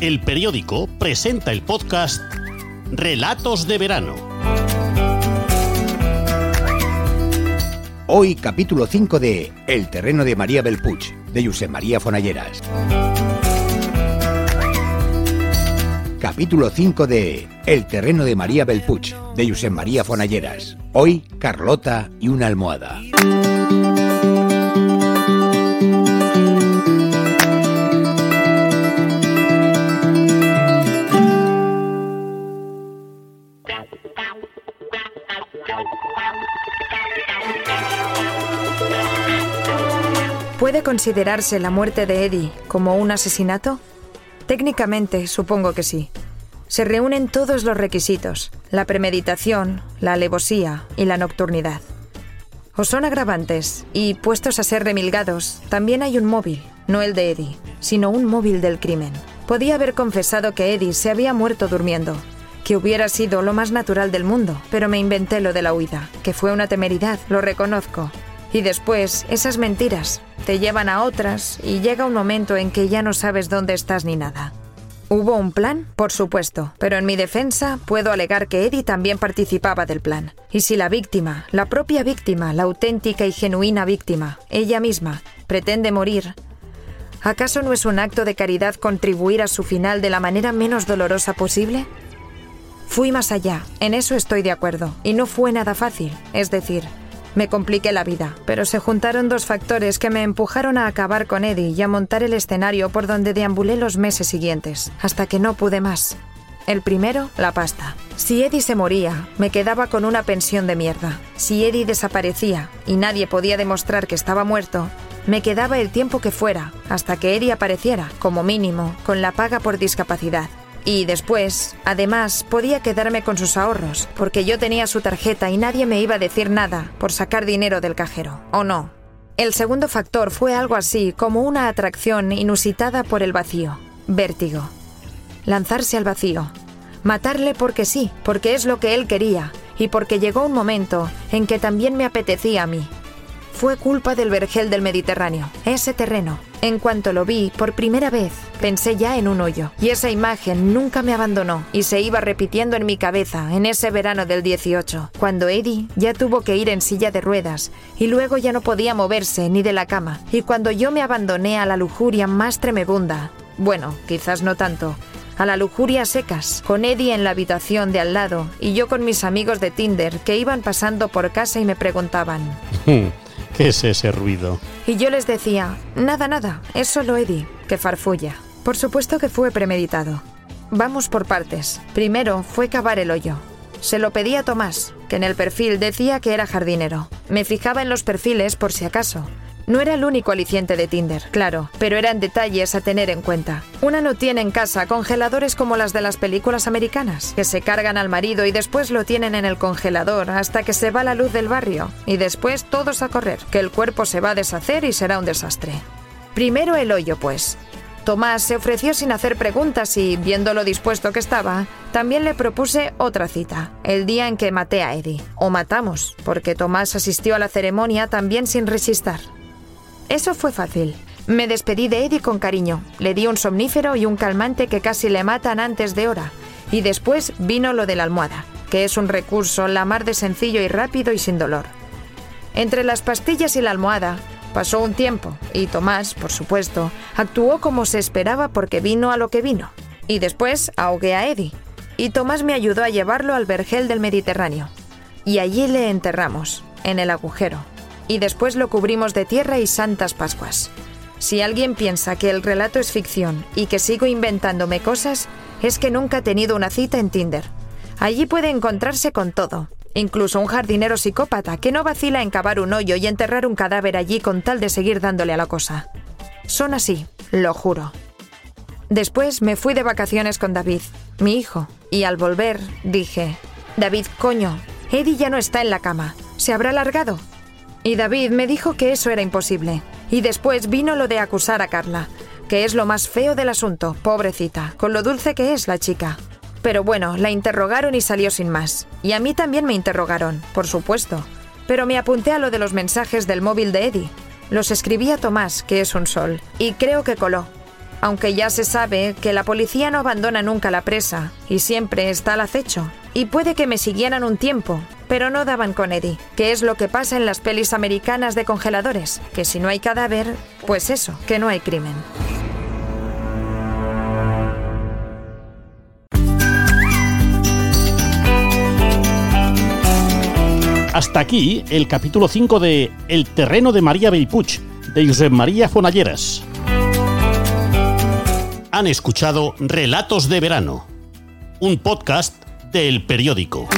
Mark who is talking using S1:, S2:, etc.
S1: El periódico presenta el podcast Relatos de verano.
S2: Hoy capítulo 5 de El terreno de María Belpuch, de José María Fonalleras. Capítulo 5 de El terreno de María Belpuch, de José María Fonalleras. Hoy Carlota y una almohada.
S3: ¿Puede considerarse la muerte de Eddie como un asesinato? Técnicamente, supongo que sí. Se reúnen todos los requisitos, la premeditación, la alevosía y la nocturnidad. O son agravantes, y puestos a ser remilgados, también hay un móvil, no el de Eddie, sino un móvil del crimen. Podía haber confesado que Eddie se había muerto durmiendo, que hubiera sido lo más natural del mundo, pero me inventé lo de la huida, que fue una temeridad, lo reconozco. Y después, esas mentiras te llevan a otras y llega un momento en que ya no sabes dónde estás ni nada. ¿Hubo un plan? Por supuesto, pero en mi defensa puedo alegar que Eddie también participaba del plan. Y si la víctima, la propia víctima, la auténtica y genuina víctima, ella misma, pretende morir, ¿acaso no es un acto de caridad contribuir a su final de la manera menos dolorosa posible? Fui más allá, en eso estoy de acuerdo, y no fue nada fácil, es decir, me compliqué la vida, pero se juntaron dos factores que me empujaron a acabar con Eddie y a montar el escenario por donde deambulé los meses siguientes, hasta que no pude más. El primero, la pasta. Si Eddie se moría, me quedaba con una pensión de mierda. Si Eddie desaparecía y nadie podía demostrar que estaba muerto, me quedaba el tiempo que fuera, hasta que Eddie apareciera, como mínimo, con la paga por discapacidad. Y después, además, podía quedarme con sus ahorros, porque yo tenía su tarjeta y nadie me iba a decir nada por sacar dinero del cajero, ¿o no? El segundo factor fue algo así como una atracción inusitada por el vacío, vértigo. Lanzarse al vacío. Matarle porque sí, porque es lo que él quería, y porque llegó un momento en que también me apetecía a mí. Fue culpa del vergel del Mediterráneo, ese terreno. En cuanto lo vi por primera vez, pensé ya en un hoyo, y esa imagen nunca me abandonó y se iba repitiendo en mi cabeza en ese verano del 18, cuando Eddie ya tuvo que ir en silla de ruedas y luego ya no podía moverse ni de la cama, y cuando yo me abandoné a la lujuria más tremebunda, bueno, quizás no tanto, a la lujuria secas, con Eddie en la habitación de al lado y yo con mis amigos de Tinder que iban pasando por casa y me preguntaban,
S1: ¿Qué es ese ruido?
S3: Y yo les decía, nada, nada, es solo Eddie, que farfulla. Por supuesto que fue premeditado. Vamos por partes. Primero fue cavar el hoyo. Se lo pedí a Tomás, que en el perfil decía que era jardinero. Me fijaba en los perfiles por si acaso. No era el único aliciente de Tinder, claro, pero eran detalles a tener en cuenta. Una no tiene en casa congeladores como las de las películas americanas, que se cargan al marido y después lo tienen en el congelador hasta que se va la luz del barrio, y después todos a correr, que el cuerpo se va a deshacer y será un desastre. Primero el hoyo, pues. Tomás se ofreció sin hacer preguntas y, viendo lo dispuesto que estaba, también le propuse otra cita, el día en que maté a Eddie. O matamos, porque Tomás asistió a la ceremonia también sin resistir. Eso fue fácil. Me despedí de Eddie con cariño, le di un somnífero y un calmante que casi le matan antes de hora, y después vino lo de la almohada, que es un recurso la de sencillo y rápido y sin dolor. Entre las pastillas y la almohada pasó un tiempo, y Tomás, por supuesto, actuó como se esperaba porque vino a lo que vino. Y después ahogué a Eddie, y Tomás me ayudó a llevarlo al vergel del Mediterráneo. Y allí le enterramos, en el agujero, y después lo cubrimos de tierra y santas Pascuas. Si alguien piensa que el relato es ficción y que sigo inventándome cosas, es que nunca he tenido una cita en Tinder. Allí puede encontrarse con todo, incluso un jardinero psicópata que no vacila en cavar un hoyo y enterrar un cadáver allí con tal de seguir dándole a la cosa. Son así, lo juro. Después me fui de vacaciones con David, mi hijo, y al volver dije, David, coño, Eddie ya no está en la cama. ¿Se habrá largado? Y David me dijo que eso era imposible. Y después vino lo de acusar a Carla, que es lo más feo del asunto, pobrecita, con lo dulce que es la chica. Pero bueno, la interrogaron y salió sin más. Y a mí también me interrogaron, por supuesto. Pero me apunté a lo de los mensajes del móvil de Eddie. Los escribí a Tomás, que es un sol, y creo que coló. aunque ya se sabe que la policía no abandona nunca la presa y siempre está al acecho. Y puede que me siguieran un tiempo, pero no daban con Eddie, que es lo que pasa en las pelis americanas de congeladores, que si no hay cadáver, pues eso, que no hay crimen.
S1: Hasta aquí el capítulo 5 de El terreno de María Belpuch, de Josep María Fonalleras. Han escuchado Relatos de Verano, un podcast del periódico.